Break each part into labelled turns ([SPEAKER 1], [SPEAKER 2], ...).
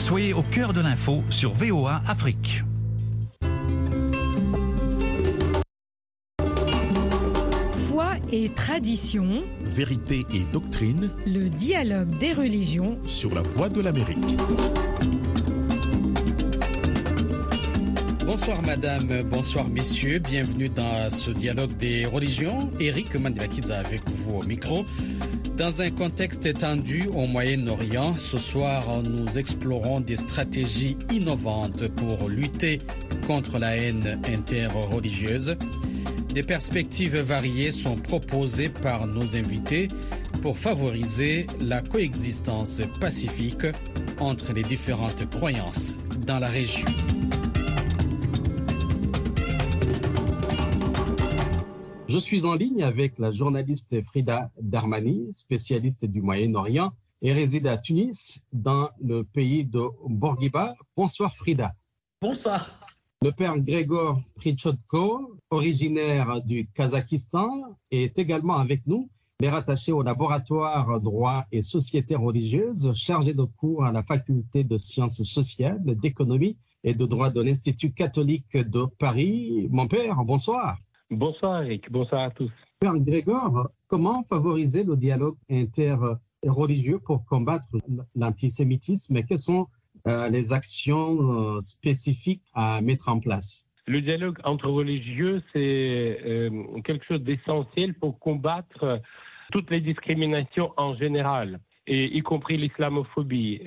[SPEAKER 1] Soyez au cœur de l'info sur VOA Afrique.
[SPEAKER 2] Foi et tradition,
[SPEAKER 3] Vérité et doctrine
[SPEAKER 2] le dialogue des religions.
[SPEAKER 3] sur la voie de l'Amérique.
[SPEAKER 4] Bonsoir madame, bonsoir messieurs, bienvenue dans ce dialogue des religions. Eric Mandelakiza avec vous au micro. Dans un contexte étendu au Moyen-Orient, ce soir nous explorons des stratégies innovantes pour lutter contre la haine interreligieuse. Des perspectives variées sont proposées par nos invités pour favoriser la coexistence pacifique entre les différentes croyances dans la région. Je suis en ligne avec la journaliste Frida Darmani, spécialiste du Moyen-Orient et réside à Tunis, dans le pays de Bourguiba. Bonsoir Frida.
[SPEAKER 5] Bonsoir.
[SPEAKER 4] Le père Grégor Prichodko, originaire du Kazakhstan, est également avec nous. Il est rattaché au laboratoire droit et société religieuse, chargé de cours à la faculté de sciences sociales, d'économie et de droit de l'Institut catholique de Paris. Mon père, bonsoir.
[SPEAKER 6] Bonsoir Eric, bonsoir à tous.
[SPEAKER 4] Père Grégor, comment favoriser le dialogue interreligieux pour combattre l'antisémitisme et quelles sont euh, les actions euh, spécifiques à mettre en place?
[SPEAKER 6] Le dialogue entre religieux, c'est euh, quelque chose d'essentiel pour combattre toutes les discriminations en général, et y compris l'islamophobie,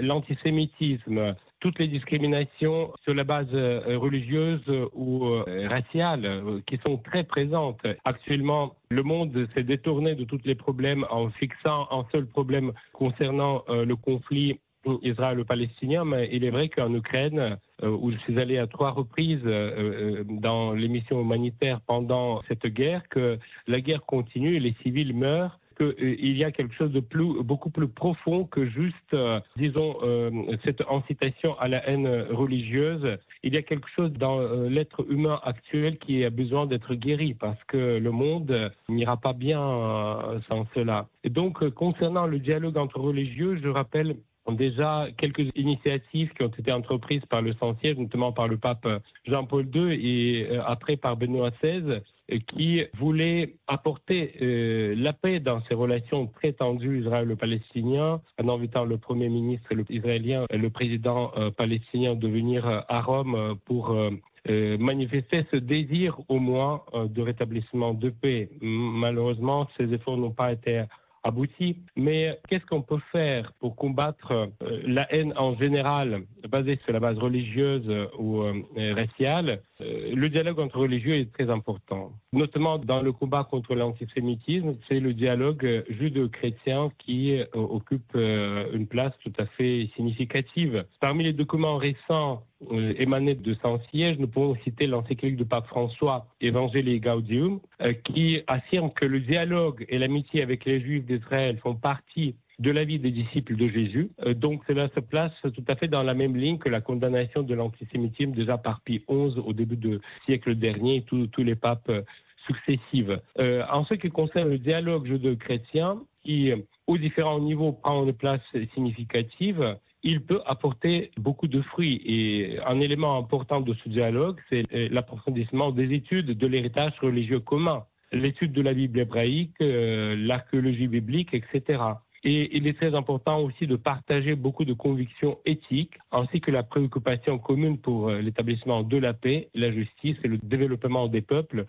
[SPEAKER 6] l'antisémitisme, toutes les discriminations sur la base euh, religieuse ou euh, raciale euh, qui sont très présentes. Actuellement, le monde s'est détourné de tous les problèmes en fixant un seul problème concernant le conflit israélo-palestinien, mais il est vrai qu'en Ukraine, où je suis allé à trois reprises dans l'émission humanitaire pendant cette guerre, que la guerre continue et les civils meurent qu'il y a quelque chose de beaucoup plus profond que juste, euh, disons, euh, cette incitation à la haine religieuse. Il y a quelque chose dans euh, l'être humain actuel qui a besoin d'être guéri parce que le monde n'ira pas bien euh, sans cela. Et donc, euh, concernant le dialogue entre religieux, je rappelle déjà quelques initiatives qui ont été entreprises par le Saint-Siège, notamment par le pape Jean-Paul II et euh, après par Benoît XVI, euh, qui voulait apporter euh, la paix dans ces relations très tendues israélo-palestiniennes, en invitant le Premier ministre israélien et le président euh, palestinien de venir euh, à Rome pour manifester ce désir au moins de rétablissement de paix. Malheureusement, ces efforts n'ont pas été aboutis. Mais qu'est-ce qu'on peut faire pour combattre la haine en général, basée sur la base religieuse ou raciale? Le dialogue entre religieux est très important, notamment dans le combat contre l'antisémitisme. C'est le dialogue euh, judo-chrétien qui euh, occupe euh, une place tout à fait significative. Parmi les documents récents euh, émanés de Saint-Siège, nous pouvons citer l'encyclique du pape François, Evangelii Gaudium, euh, qui affirme que le dialogue et l'amitié avec les Juifs d'Israël font partie de la vie des disciples de Jésus. Euh, donc cela se place tout à fait dans la même ligne que la condamnation de l'antisémitisme déjà par Pie XI au début du siècle dernier et tous les papes euh, successifs. Euh, en ce qui concerne le dialogue judéo-chrétien, qui euh, aux différents niveaux prend une place significative, il peut apporter beaucoup de fruits. Et un élément important de ce dialogue, c'est l'approfondissement des études de l'héritage religieux commun, l'étude de la Bible hébraïque, l'archéologie biblique, etc. Et il est très important aussi de partager beaucoup de convictions éthiques, ainsi que la préoccupation commune pour euh, l'établissement de la paix, la justice et le développement des peuples,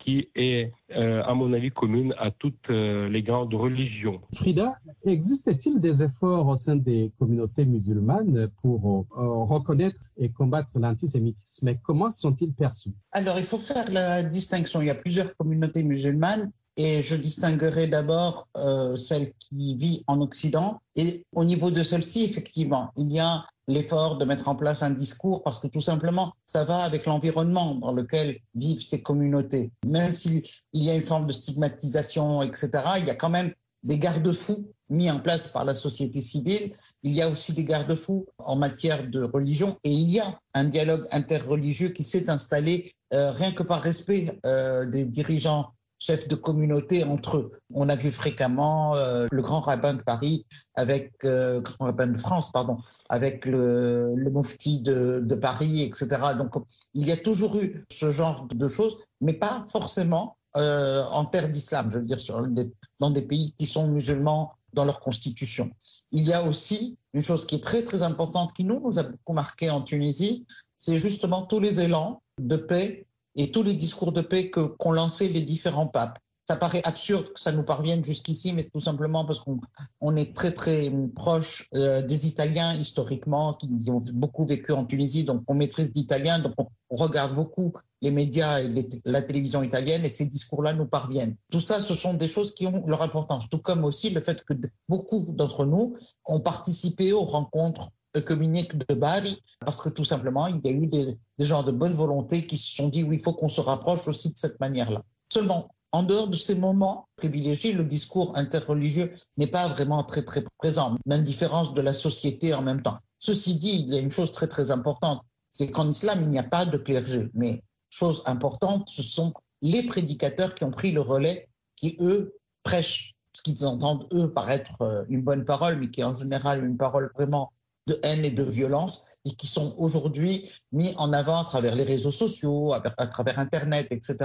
[SPEAKER 6] qui est, euh, à mon avis, commune à toutes euh, les grandes religions.
[SPEAKER 4] Frida, existe-t-il des efforts au sein des communautés musulmanes pour euh, reconnaître et combattre l'antisémitisme? Et comment sont-ils perçus?
[SPEAKER 5] Alors, il faut faire la distinction. Il y a plusieurs communautés musulmanes et je distinguerai d'abord euh, celle qui vit en Occident. Et au niveau de celle-ci, effectivement, il y a l'effort de mettre en place un discours parce que tout simplement, ça va avec l'environnement dans lequel vivent ces communautés. Même s'il y a une forme de stigmatisation, etc., il y a quand même des garde-fous mis en place par la société civile. Il y a aussi des garde-fous en matière de religion et il y a un dialogue interreligieux qui s'est installé euh, rien que par respect euh, des dirigeants chefs de communauté entre eux. On a vu fréquemment euh, le grand rabbin de Paris avec euh, grand rabbin de France, pardon, avec le, le mufti de, de, Paris, etc. Donc il y a toujours eu ce genre de choses, mais pas forcément euh, en terre d'islam, je veux dire sur dans des pays qui sont musulmans dans leur constitution. Il y a aussi une chose qui est très très importante qui nous nous a beaucoup marqué en Tunisie, c'est justement tous les élans de paix et tous les discours de paix qu'ont lancé les différents papes. Ça paraît absurde que ça nous parvienne jusqu'ici, mais tout simplement parce qu'on on est très très proche euh, des Italiens historiquement, qui ont beaucoup vécu en Tunisie, donc on maîtrise l'italien, donc on, regarde beaucoup les médias et la télévision italienne, et ces discours-là nous parviennent. Tout ça, ce sont des choses qui ont leur importance, tout comme aussi le fait que beaucoup d'entre nous ont participé aux rencontres communique de Bari, parce que tout simplement, il y a eu des, gens de bonne volonté qui se sont dit, oui, il faut qu'on se rapproche aussi de cette manière-là. Seulement, en dehors de ces moments privilégiés, le discours interreligieux n'est pas vraiment très, très présent, l'indifférence de la société en même temps. Ceci dit, il y a une chose très, très importante, c'est qu'en islam, il n'y a pas de clergé. Mais chose importante, ce sont les prédicateurs qui ont pris le relais, qui, eux, prêchent ce qu'ils entendent, eux, paraître une bonne parole, mais qui est en général une parole vraiment de haine et de violence et qui sont aujourd'hui mis en avant à travers les réseaux sociaux, à, travers Internet, etc.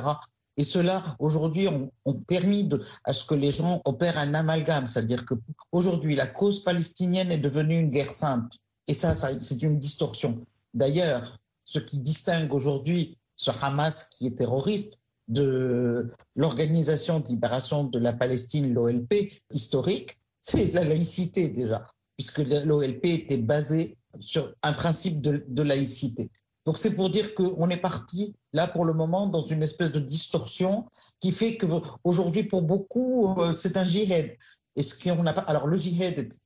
[SPEAKER 5] Et cela, aujourd'hui, ont, permis à ce que les gens opèrent un amalgame, c'est-à-dire qu'aujourd'hui, la cause palestinienne est devenue une guerre sainte. Et ça, ça c'est une distorsion. D'ailleurs, ce qui distingue aujourd'hui ce Hamas qui est terroriste de l'Organisation de libération de la Palestine, l'OLP, historique, c'est la laïcité déjà puisque l'OLP était basé sur un principe de, laïcité. Donc c'est pour dire qu'on est parti là pour le moment dans une espèce de distorsion qui fait que aujourd'hui pour beaucoup euh, c'est un jihad. Et ce qu'on n'a pas, alors le jihad est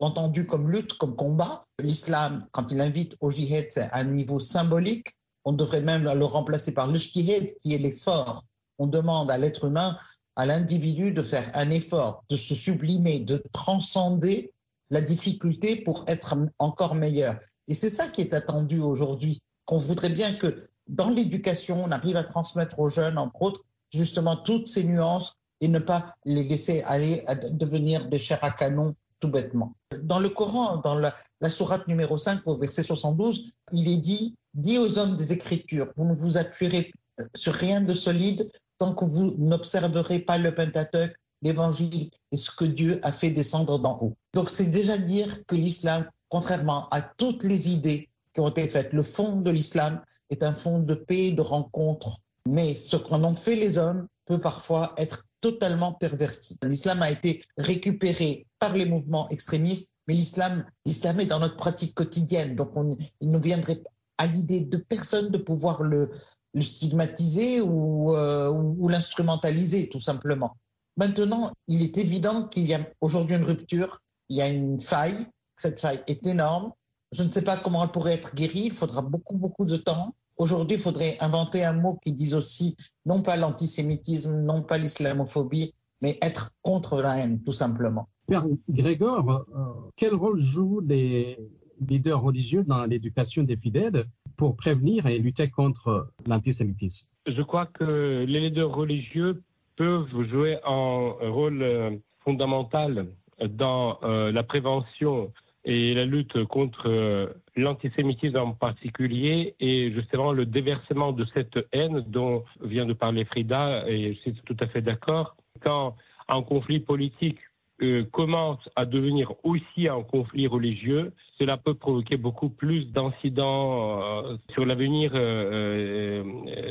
[SPEAKER 5] entendu comme lutte, comme combat. L'islam, quand il invite au jihad, c'est un niveau symbolique. On devrait même le remplacer par le jihad qui est l'effort. On demande à l'être humain, à l'individu de faire un effort, de se sublimer, de transcender la difficulté pour être encore meilleur. Et c'est ça qui est attendu aujourd'hui, qu'on voudrait bien que dans l'éducation, on arrive à transmettre aux jeunes, entre autres, justement toutes ces nuances et ne pas les laisser aller à devenir des chairs à canon tout bêtement. Dans le Coran, dans la, la sourate numéro 5, au verset 72, il est dit, dit aux hommes des Écritures, vous ne vous appuierez sur rien de solide tant que vous n'observerez pas le Pentateuch, l'évangile et ce que Dieu a fait descendre d'en haut. Donc c'est déjà dire que l'islam, contrairement à toutes les idées qui ont été faites, le fond de l'islam est un fond de paix, de rencontre. Mais ce qu'en ont fait les hommes peut parfois être totalement perverti. L'islam a été récupéré par les mouvements extrémistes, mais l'islam, est dans notre pratique quotidienne. Donc on, il ne viendrait à l'idée de personne de pouvoir le, stigmatiser euh, ou l'instrumentaliser tout simplement. Maintenant, il est évident qu'il y a aujourd'hui une rupture, il y a une faille, cette faille est énorme. Je ne sais pas comment elle pourrait être guérie, il faudra beaucoup, beaucoup de temps. Aujourd'hui, il faudrait inventer un mot qui dise aussi non pas l'antisémitisme, non pas l'islamophobie, mais être contre la haine, tout simplement.
[SPEAKER 7] Père Grégor, euh, quel rôle jouent les leaders religieux dans l'éducation des fidèles pour prévenir et lutter contre l'antisémitisme?
[SPEAKER 6] Je crois que les leaders religieux peuvent jouer un rôle fondamental dans euh, la prévention et la lutte contre euh, l'antisémitisme en particulier et justement le déversement de cette haine dont vient de parler Frida et je suis tout à fait d'accord. Quand un conflit politique euh, commence à devenir aussi un conflit religieux, cela peut provoquer beaucoup plus d'incidents euh, sur l'avenir euh,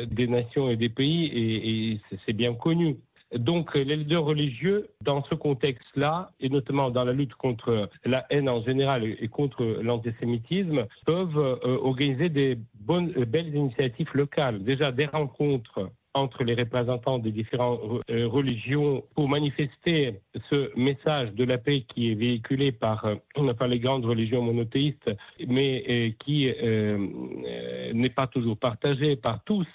[SPEAKER 6] des nations et des pays, et, et c'est bien connu. Donc les leaders religieux, dans ce contexte-là, et notamment dans la lutte contre la haine en général et contre l'antisémitisme, peuvent organiser des bonnes, belles initiatives locales. Déjà des rencontres entre les représentants des différentes euh, religions pour manifester ce message de la paix qui est véhiculé par, euh, par les grandes religions monothéistes, mais euh, qui euh, n'est pas toujours partagé par tous.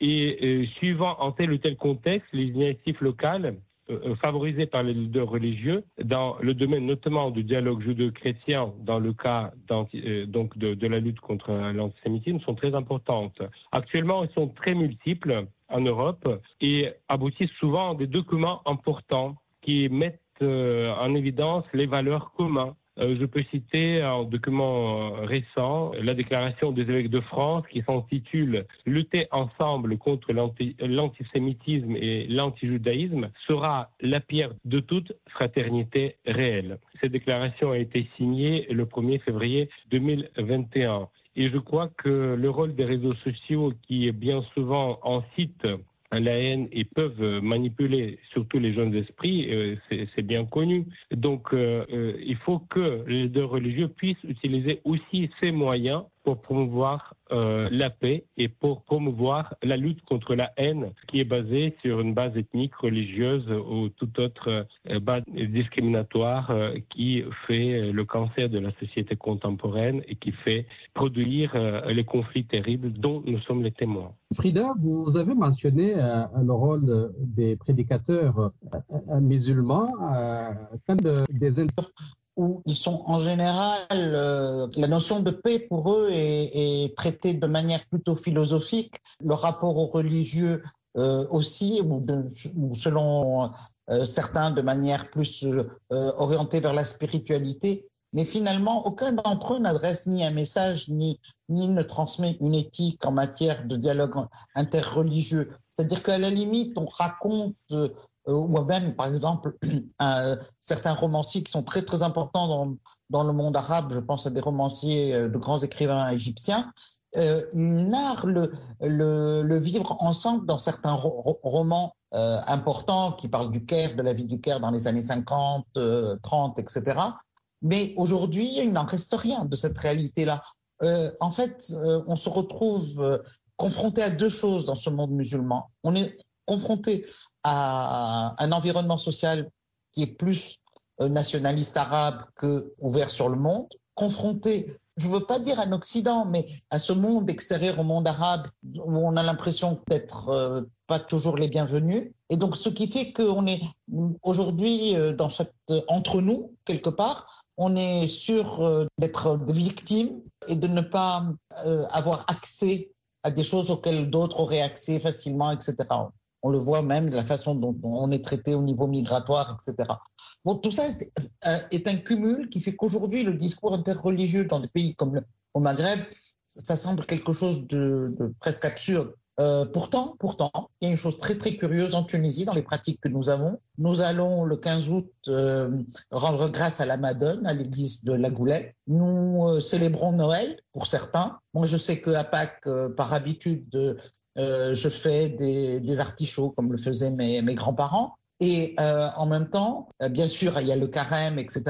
[SPEAKER 6] Et euh, suivant en tel ou tel contexte, les initiatives locales euh, favorisées par les leaders religieux dans le domaine notamment du dialogue judéo-chrétien dans le cas euh, donc de la lutte contre l'antisémitisme sont très importantes. Actuellement, elles sont très multiples en Europe et aboutissent souvent à des documents importants qui mettent euh, en évidence les valeurs communes euh, je peux citer un document euh, récent, la déclaration des évêques de France qui s'intitule Lutter ensemble contre l'antisémitisme et l'antijudaïsme sera la pierre de toute fraternité réelle. Cette déclaration a été signée le 1er février 2021. Et je crois que le rôle des réseaux sociaux, qui bien souvent en site la haine et peuvent manipuler surtout les jeunes esprits, euh, c'est bien connu. Donc euh, euh, il faut que les deux religieux puissent utiliser aussi ces moyens pour promouvoir euh, la paix et pour promouvoir la lutte contre la haine qui est basée sur une base ethnique, religieuse ou toute autre euh, base discriminatoire euh, qui fait le cancer de la société contemporaine et qui fait produire les conflits terribles dont nous sommes les témoins.
[SPEAKER 7] Frida, vous avez mentionné le rôle des prédicateurs musulmans quand des
[SPEAKER 5] où ils sont en général, euh, la notion de paix pour eux est, est, traitée de manière plutôt philosophique, le rapport aux religieux euh, aussi, ou, de, selon euh, certains de manière plus orientée vers la spiritualité. Mais finalement, aucun d'entre eux n'adresse ni un message, ni, ni ne transmet une éthique en matière de dialogue interreligieux. C'est-à-dire qu'à la limite, on raconte euh, ou même, par exemple, un, certains romanciers qui sont très très importants dans, le monde arabe, je pense à des romanciers euh, de grands écrivains égyptiens, euh, narrent le, vivre ensemble dans certains ro romans euh, importants qui parlent du Caire, de la vie du Caire dans les années 50, euh, 30, etc. Mais aujourd'hui, il n'en reste rien de cette réalité-là. Euh, en fait, euh, on se retrouve confronté à deux choses dans ce monde musulman. On est confronté à un environnement social qui est plus euh, nationaliste arabe que ouvert sur le monde, confronté, je ne veux pas dire un Occident, mais à ce monde extérieur au monde arabe où on a l'impression d'être euh, pas toujours les bienvenus. Et donc, ce qui fait qu'on est aujourd'hui euh, entre nous quelque part, on est sûr d'être victime et de ne pas avoir accès à des choses auxquelles d'autres auraient accès facilement, etc. On le voit même de la façon dont on est traité au niveau migratoire, etc. Tout ça est, euh, est un cumul qui fait qu'aujourd'hui, le discours interreligieux dans des pays comme au Maghreb, ça semble quelque chose de, presque absurde. Euh, pourtant, pourtant, il y a une chose très très curieuse en Tunisie dans les pratiques que nous avons. Nous allons le 15 août euh, rendre grâce à la Madone, à l'église de la Goulette. Nous célébrons Noël pour certains. Moi, je sais que à Pâques, par habitude, euh, je fais des, artichauts comme le faisaient mes, grands-parents. Et euh, en même temps, euh, bien sûr, il y a le carême, etc.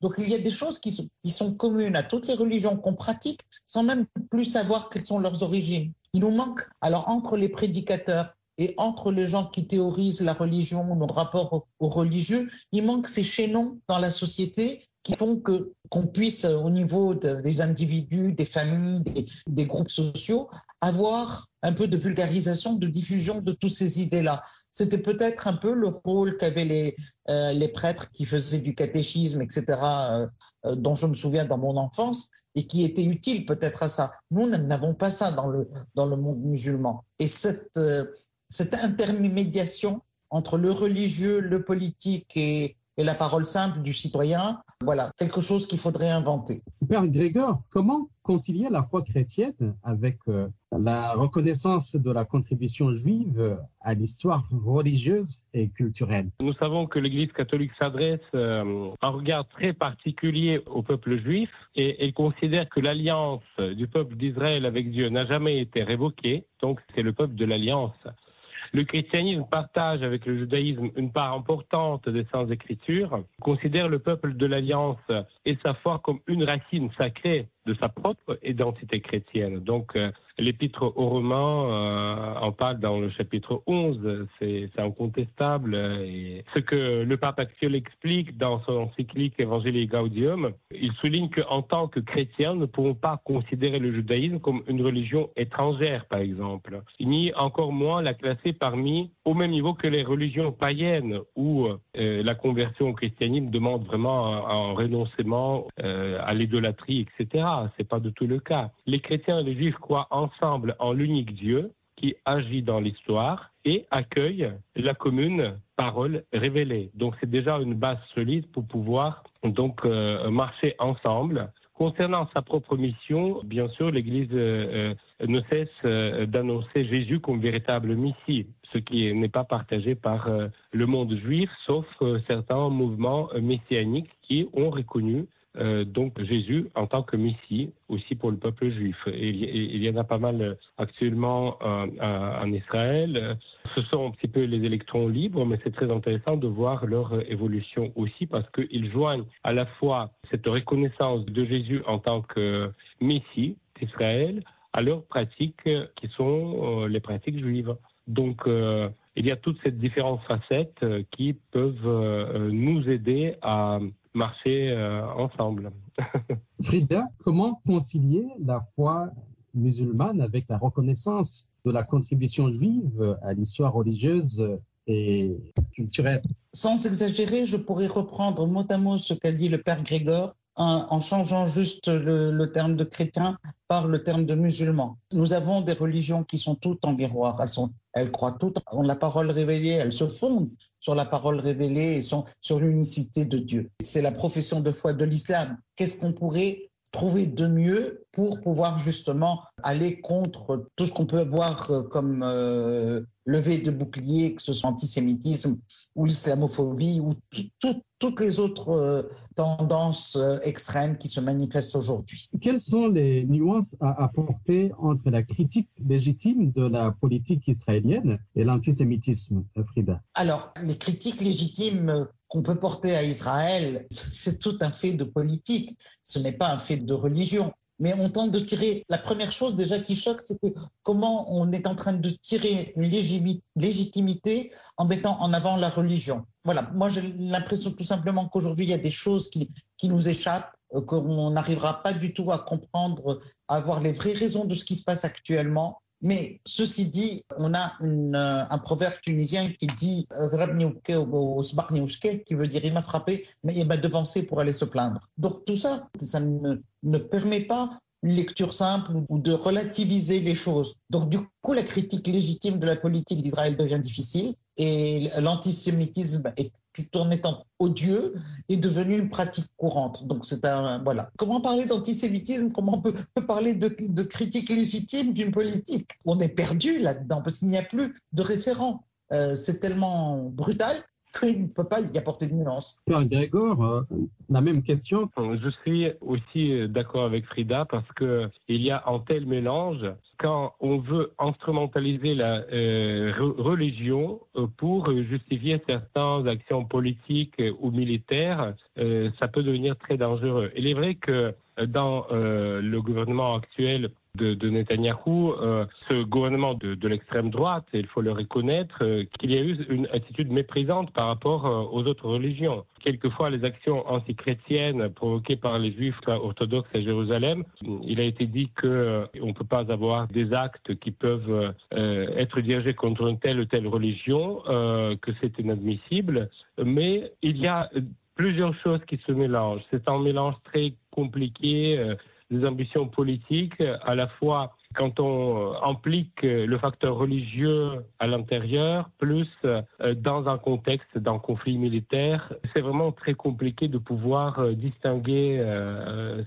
[SPEAKER 5] Donc il y a des choses qui sont, communes à toutes les religions qu'on pratique sans même plus savoir quelles sont leurs origines. Il nous manque, alors entre les prédicateurs et entre les gens qui théorisent la religion nos rapports aux, religieux, il manque ces chaînons dans la société qui font que qu'on puisse, au niveau de, des individus, des familles, des, groupes sociaux, avoir un peu de vulgarisation, de diffusion de toutes ces idées-là. C'était peut-être un peu le rôle qu'avaient les, euh, prêtres qui faisaient du catéchisme, etc., euh, euh, dont je me souviens dans mon enfance, et qui était utile peut-être à ça. Nous n'avons pas ça dans le, dans le monde musulman. Et cette, cette intermédiation entre le religieux, le politique et, et la parole simple du citoyen, voilà, quelque chose qu'il faudrait inventer.
[SPEAKER 7] Père Grégor, comment concilier la foi chrétienne avec euh, la reconnaissance de la contribution juive à l'histoire religieuse et culturelle?
[SPEAKER 6] Nous savons que l'Église catholique s'adresse euh, un regard très particulier au peuple juif et elle considère que l'alliance du peuple d'Israël avec Dieu n'a jamais été révoquée, donc c'est le peuple de l'alliance. Le christianisme partage avec le judaïsme une part importante des saintes écritures, considère le peuple de l'Alliance et sa foi comme une racine sacrée de sa propre identité chrétienne. Donc, euh, l'épître aux Romains euh, en parle dans le chapitre 11, c'est incontestable. Ce que le pape actuel explique dans son encyclique Evangelii Gaudium, il souligne qu'en tant que chrétiens, nous ne pouvons pas considérer le judaïsme comme une religion étrangère, par exemple, ni encore moins la classer parmi, au même niveau que les religions païennes, où euh, la conversion au christianisme demande vraiment un, renoncement à l'idolâtrie, etc. C'est pas du tout le cas. Les chrétiens et les juifs croient ensemble en l'unique Dieu qui agit dans l'histoire et accueille la commune parole révélée. Donc c'est déjà une base solide pour pouvoir donc euh, marcher ensemble. Concernant sa propre mission, bien sûr, l'Église euh, euh, ne cesse d'annoncer Jésus comme véritable Messie, ce qui n'est pas partagé par le monde juif, sauf certains mouvements messianiques qui ont reconnu euh, donc Jésus en tant que Messie aussi pour le peuple juif. Il y en a pas mal euh, actuellement euh, en Israël. Ce sont un petit peu les électrons libres, mais c'est très intéressant de voir leur évolution aussi parce qu'ils joignent à la fois cette reconnaissance de Jésus en tant que Messie d'Israël à leurs pratiques qui sont les pratiques juives. Donc, il y a toutes ces différentes facettes qui peuvent nous aider à marcher euh, ensemble.
[SPEAKER 7] Frida, comment concilier la foi musulmane avec la reconnaissance de la contribution juive à l'histoire religieuse et culturelle?
[SPEAKER 5] Sans exagérer, je pourrais reprendre mot à mot ce qu'a dit le père Grégor en, changeant juste le, terme de chrétien par le terme de musulman. Nous avons des religions qui sont toutes en miroir. Elles, croient toutes en la parole révélée. Elles se fondent sur la parole révélée et sur l'unicité de Dieu. C'est la profession de foi de l'islam. Qu'est-ce qu'on pourrait trouver de mieux pour pouvoir justement aller contre tout ce qu'on peut voir euh, comme euh, levée de bouclier, que ce soit l'antisémitisme ou l'islamophobie ou toutes les autres euh, tendances extrêmes qui se manifestent aujourd'hui.
[SPEAKER 7] Quelles sont les nuances à apporter entre la critique légitime de la politique israélienne et l'antisémitisme, Frida?
[SPEAKER 5] Alors, les critiques légitimes qu'on peut porter à Israël, c'est tout un fait de politique, ce n'est pas un fait de religion. Mais on tente de tirer. La première chose déjà qui choque, c'est comment on est en train de tirer une légitimité en mettant en avant la religion. Voilà, moi j'ai l'impression tout simplement qu'aujourd'hui il y a des choses qui, nous échappent, euh, qu'on n'arrivera pas du tout à comprendre, à avoir les vraies raisons de ce qui se passe actuellement. Mais ceci dit, on a euh, un proverbe tunisien qui dit qui veut dire il m'a frappé, mais il m'a devancé pour aller se plaindre. Donc tout ça, ça ne, permet pas lecture simple ou de relativiser les choses. Donc du coup, la critique légitime de la politique d'Israël devient difficile et l'antisémitisme, tout en étant odieux, est devenu une pratique courante. Donc c'est un voilà. Comment parler d'antisémitisme? Comment on peut, parler de, de critique légitime d'une politique? On est perdu là-dedans parce qu'il n'y a plus de référent. Euh, c'est tellement brutal qu'il ne peut pas y apporter de nuance.
[SPEAKER 7] Grégor, euh, la même question.
[SPEAKER 6] Je suis aussi d'accord avec Frida parce que il y a un tel mélange quand on veut instrumentaliser la euh, religion euh, pour justifier certaines actions politiques ou militaires, ça peut devenir très dangereux. Il est vrai que dans le gouvernement actuel, de, de Netanyahou, euh, ce gouvernement de, l'extrême droite, il faut le reconnaître, euh, qu'il y a eu une attitude méprisante par rapport euh, aux autres religions. Quelquefois, les actions antichrétiennes provoquées par les juifs orthodoxes à Jérusalem, il a été dit qu'on ne peut pas avoir des actes qui peuvent être dirigés contre une telle ou telle religion, que c'est inadmissible. Mais il y a plusieurs choses qui se mélangent. C'est un mélange très compliqué des ambitions politiques, à la fois quand on euh, implique le facteur religieux à l'intérieur, plus euh, dans un contexte d'un conflit militaire, c'est vraiment très compliqué de pouvoir euh, distinguer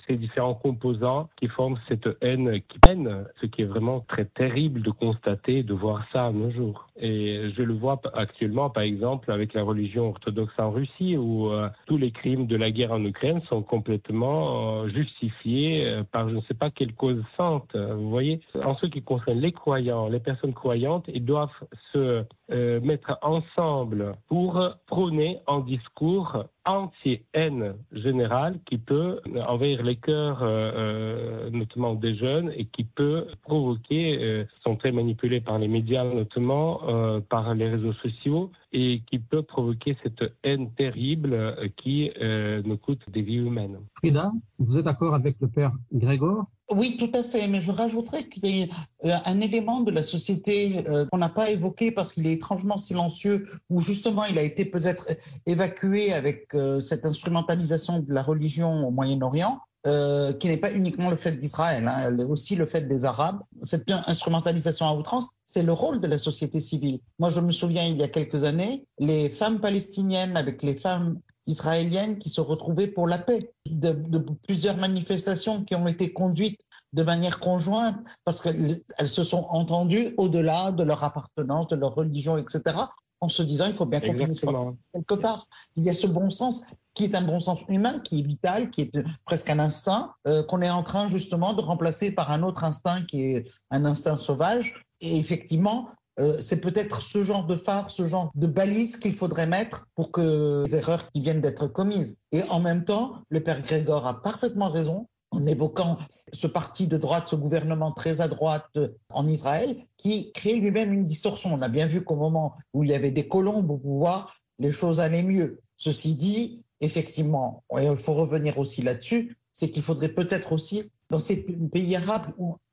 [SPEAKER 6] ces différents composants qui forment cette haine qui peine, ce qui est vraiment très terrible de constater, de voir ça à nos jours. Et je le vois actuellement, par exemple, avec la religion orthodoxe en Russie, où tous les crimes de la guerre en Ukraine sont complètement justifiés par je ne sais pas quelle cause sainte. Vous voyez en ce qui concerne les croyants, les personnes croyantes, ils doivent se euh, mettre ensemble pour prôner un discours anti-haine générale qui peut envahir les cœurs, euh, euh, notamment des jeunes, et qui peut provoquer, sont très manipulés par les médias, notamment par les réseaux sociaux, et qui peut provoquer cette haine terrible qui nous coûte des vies humaines.
[SPEAKER 7] Frida, vous êtes d'accord avec le père Grégor?
[SPEAKER 5] Oui, tout à fait, mais je rajouterais qu'il y a un élément de la société qu'on n'a pas évoqué parce qu'il est étrangement silencieux, où justement il a été peut-être évacué avec euh, cette instrumentalisation de la religion au Moyen-Orient, euh, qui n'est pas uniquement le fait d'Israël, hein, aussi le fait des Arabes. Cette instrumentalisation à outrance, c'est le rôle de la société civile. Moi, je me souviens, il y a quelques années, les femmes palestiniennes avec les femmes israéliennes qui se retrouvaient pour la paix, de, de plusieurs manifestations qui ont été conduites de manière conjointe parce qu'elles se sont entendues au-delà de leur appartenance, de leur religion, etc en se disant il faut bien qu'on finisse quelque part. Il y a ce bon sens qui est un bon sens humain, qui est vital, qui est presque un instinct, euh, qu'on est en train justement de remplacer par un autre instinct qui est un instinct sauvage. Et effectivement, euh, c'est peut-être ce genre de phare, ce genre de balise qu'il faudrait mettre pour que les erreurs qui viennent d'être commises. Et en même temps, le père Grégor a parfaitement raison en évoquant ce parti de droite, ce gouvernement très à droite en Israël, qui crée lui-même une distorsion. On a bien vu qu'au moment où il y avait des colombes au pouvoir, les choses allaient mieux. Ceci dit, effectivement, il faut revenir aussi là-dessus, c'est qu'il faudrait peut-être aussi, dans ces pays arabes,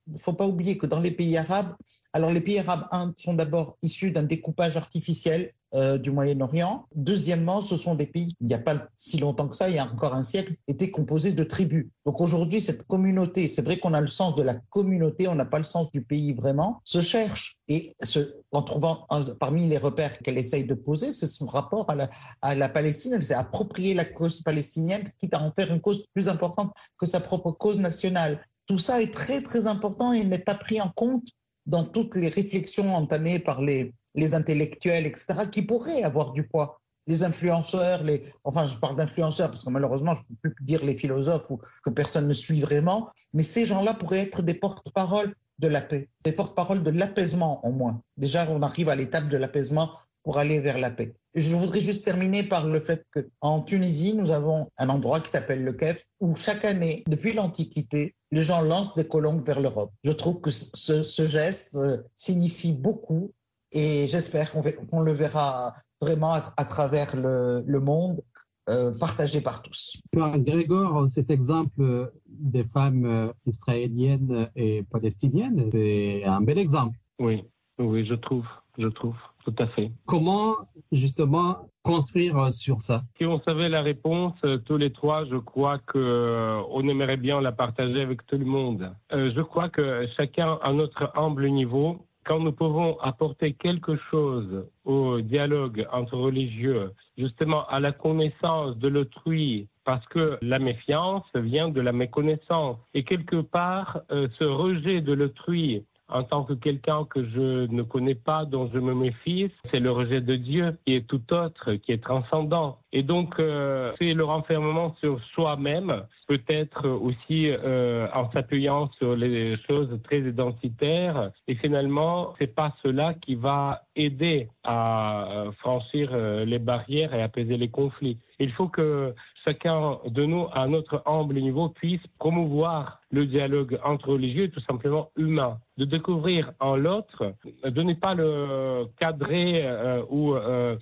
[SPEAKER 5] ne faut pas oublier que dans les pays arabes, alors les pays arabes sont d'abord issus d'un découpage artificiel euh, du Moyen-Orient. Deuxièmement, ce sont des pays, il n'y a pas si longtemps que ça, il y a encore un siècle, étaient composés de tribus. Donc aujourd'hui, cette communauté, c'est vrai qu'on a le sens de la communauté, on n'a pas le sens du pays vraiment, se cherche et se, en trouvant parmi les repères qu'elle essaye de poser, c'est son rapport à la, à la Palestine. Elle s'est appropriée la cause palestinienne, quitte à en faire une cause plus importante que sa propre cause nationale. Tout ça est très très important et n'est pas pris en compte dans toutes les réflexions entamées par les, intellectuels, etc., qui pourraient avoir du poids. Les influenceurs, les, enfin, je parle d'influenceurs parce que malheureusement, je ne peux plus dire les philosophes ou que personne ne suit vraiment, mais ces gens-là pourraient être des porte-paroles de la paix, des porte-paroles de l'apaisement au moins. Déjà, on arrive à l'étape de l'apaisement pour aller vers la paix. Je voudrais juste terminer par le fait qu'en Tunisie, nous avons un endroit qui s'appelle le Kef, où chaque année, depuis l'Antiquité, les gens lancent des colombes vers l'Europe. Je trouve que ce, ce geste euh, signifie beaucoup et j'espère qu'on le verra vraiment à, à travers le, le monde, euh, partagé par tous.
[SPEAKER 7] Grégor, cet exemple des femmes euh, israéliennes et palestiniennes, c'est un bel exemple.
[SPEAKER 6] Oui, oui, je trouve, je trouve. Tout à fait.
[SPEAKER 7] Comment justement construire sur ça?
[SPEAKER 6] Si on savait la réponse, euh, tous les trois, je crois que euh, on aimerait bien la partager avec tout le monde. Euh, je crois que chacun à notre humble niveau, quand nous pouvons apporter quelque chose au dialogue entre religieux, justement à la connaissance de l'autrui, parce que la méfiance vient de la méconnaissance. Et quelque part, ce rejet de l'autrui en tant que quelqu'un que je ne connais pas, dont je me méfie, c'est le rejet de Dieu qui est tout autre, qui est transcendant. Et donc, euh, c'est le renfermement sur soi-même, peut-être aussi euh, en s'appuyant sur les choses très identitaires. Et finalement, c'est pas cela qui va aider à franchir euh, les barrières et apaiser les conflits. Il faut que chacun de nous, à notre humble niveau, puisse promouvoir le dialogue entre religieux, tout simplement humain, de découvrir en l'autre, de ne pas le cadrer euh, ou euh,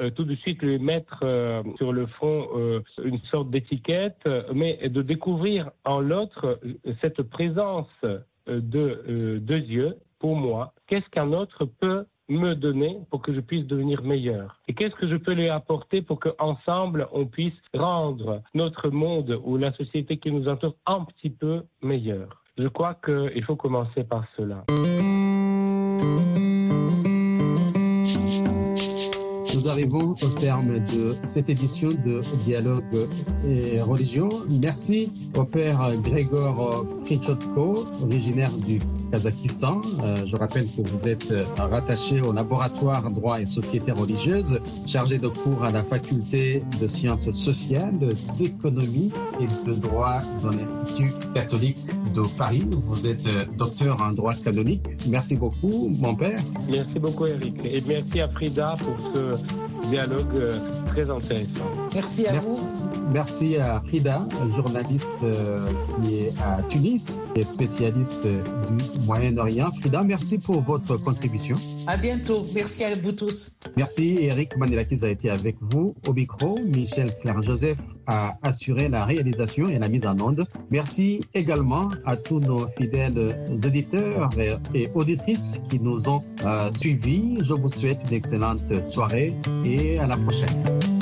[SPEAKER 6] euh, tout de suite lui mettre euh, sur le front euh, une sorte d'étiquette, mais de découvrir en l'autre cette présence de, de Dieu pour moi. Qu'est-ce qu'un autre peut me donner pour que je puisse devenir meilleur Et qu'est-ce que je peux lui apporter pour qu'ensemble on puisse rendre notre monde ou la société qui nous entoure un petit peu meilleur Je crois qu'il faut commencer par cela.
[SPEAKER 7] Nous arrivons au terme de cette édition de Dialogue et Religion. Merci au père Grégor Krichotko, originaire du Kazakhstan. Euh, je rappelle que vous êtes rattaché au laboratoire droit et société religieuse, chargé de cours à la faculté de sciences sociales, d'économie et de droit dans l'Institut catholique de Paris. Vous êtes docteur en droit canonique. Merci beaucoup, mon père.
[SPEAKER 6] Merci beaucoup, Eric. Et merci à Frida pour ce dialogue très intéressant.
[SPEAKER 5] Merci à vous.
[SPEAKER 7] Merci à Frida, journaliste qui est à Tunis et spécialiste du Moyen-Orient. Frida, merci pour votre contribution.
[SPEAKER 5] À bientôt. Merci à vous tous.
[SPEAKER 7] Merci. Eric Mandelakis a été avec vous au micro. Michel Claire-Joseph a assuré la réalisation et la mise en onde. Merci également à tous nos fidèles auditeurs et auditrices qui nous ont euh, suivis. Je vous souhaite une excellente soirée et à la prochaine.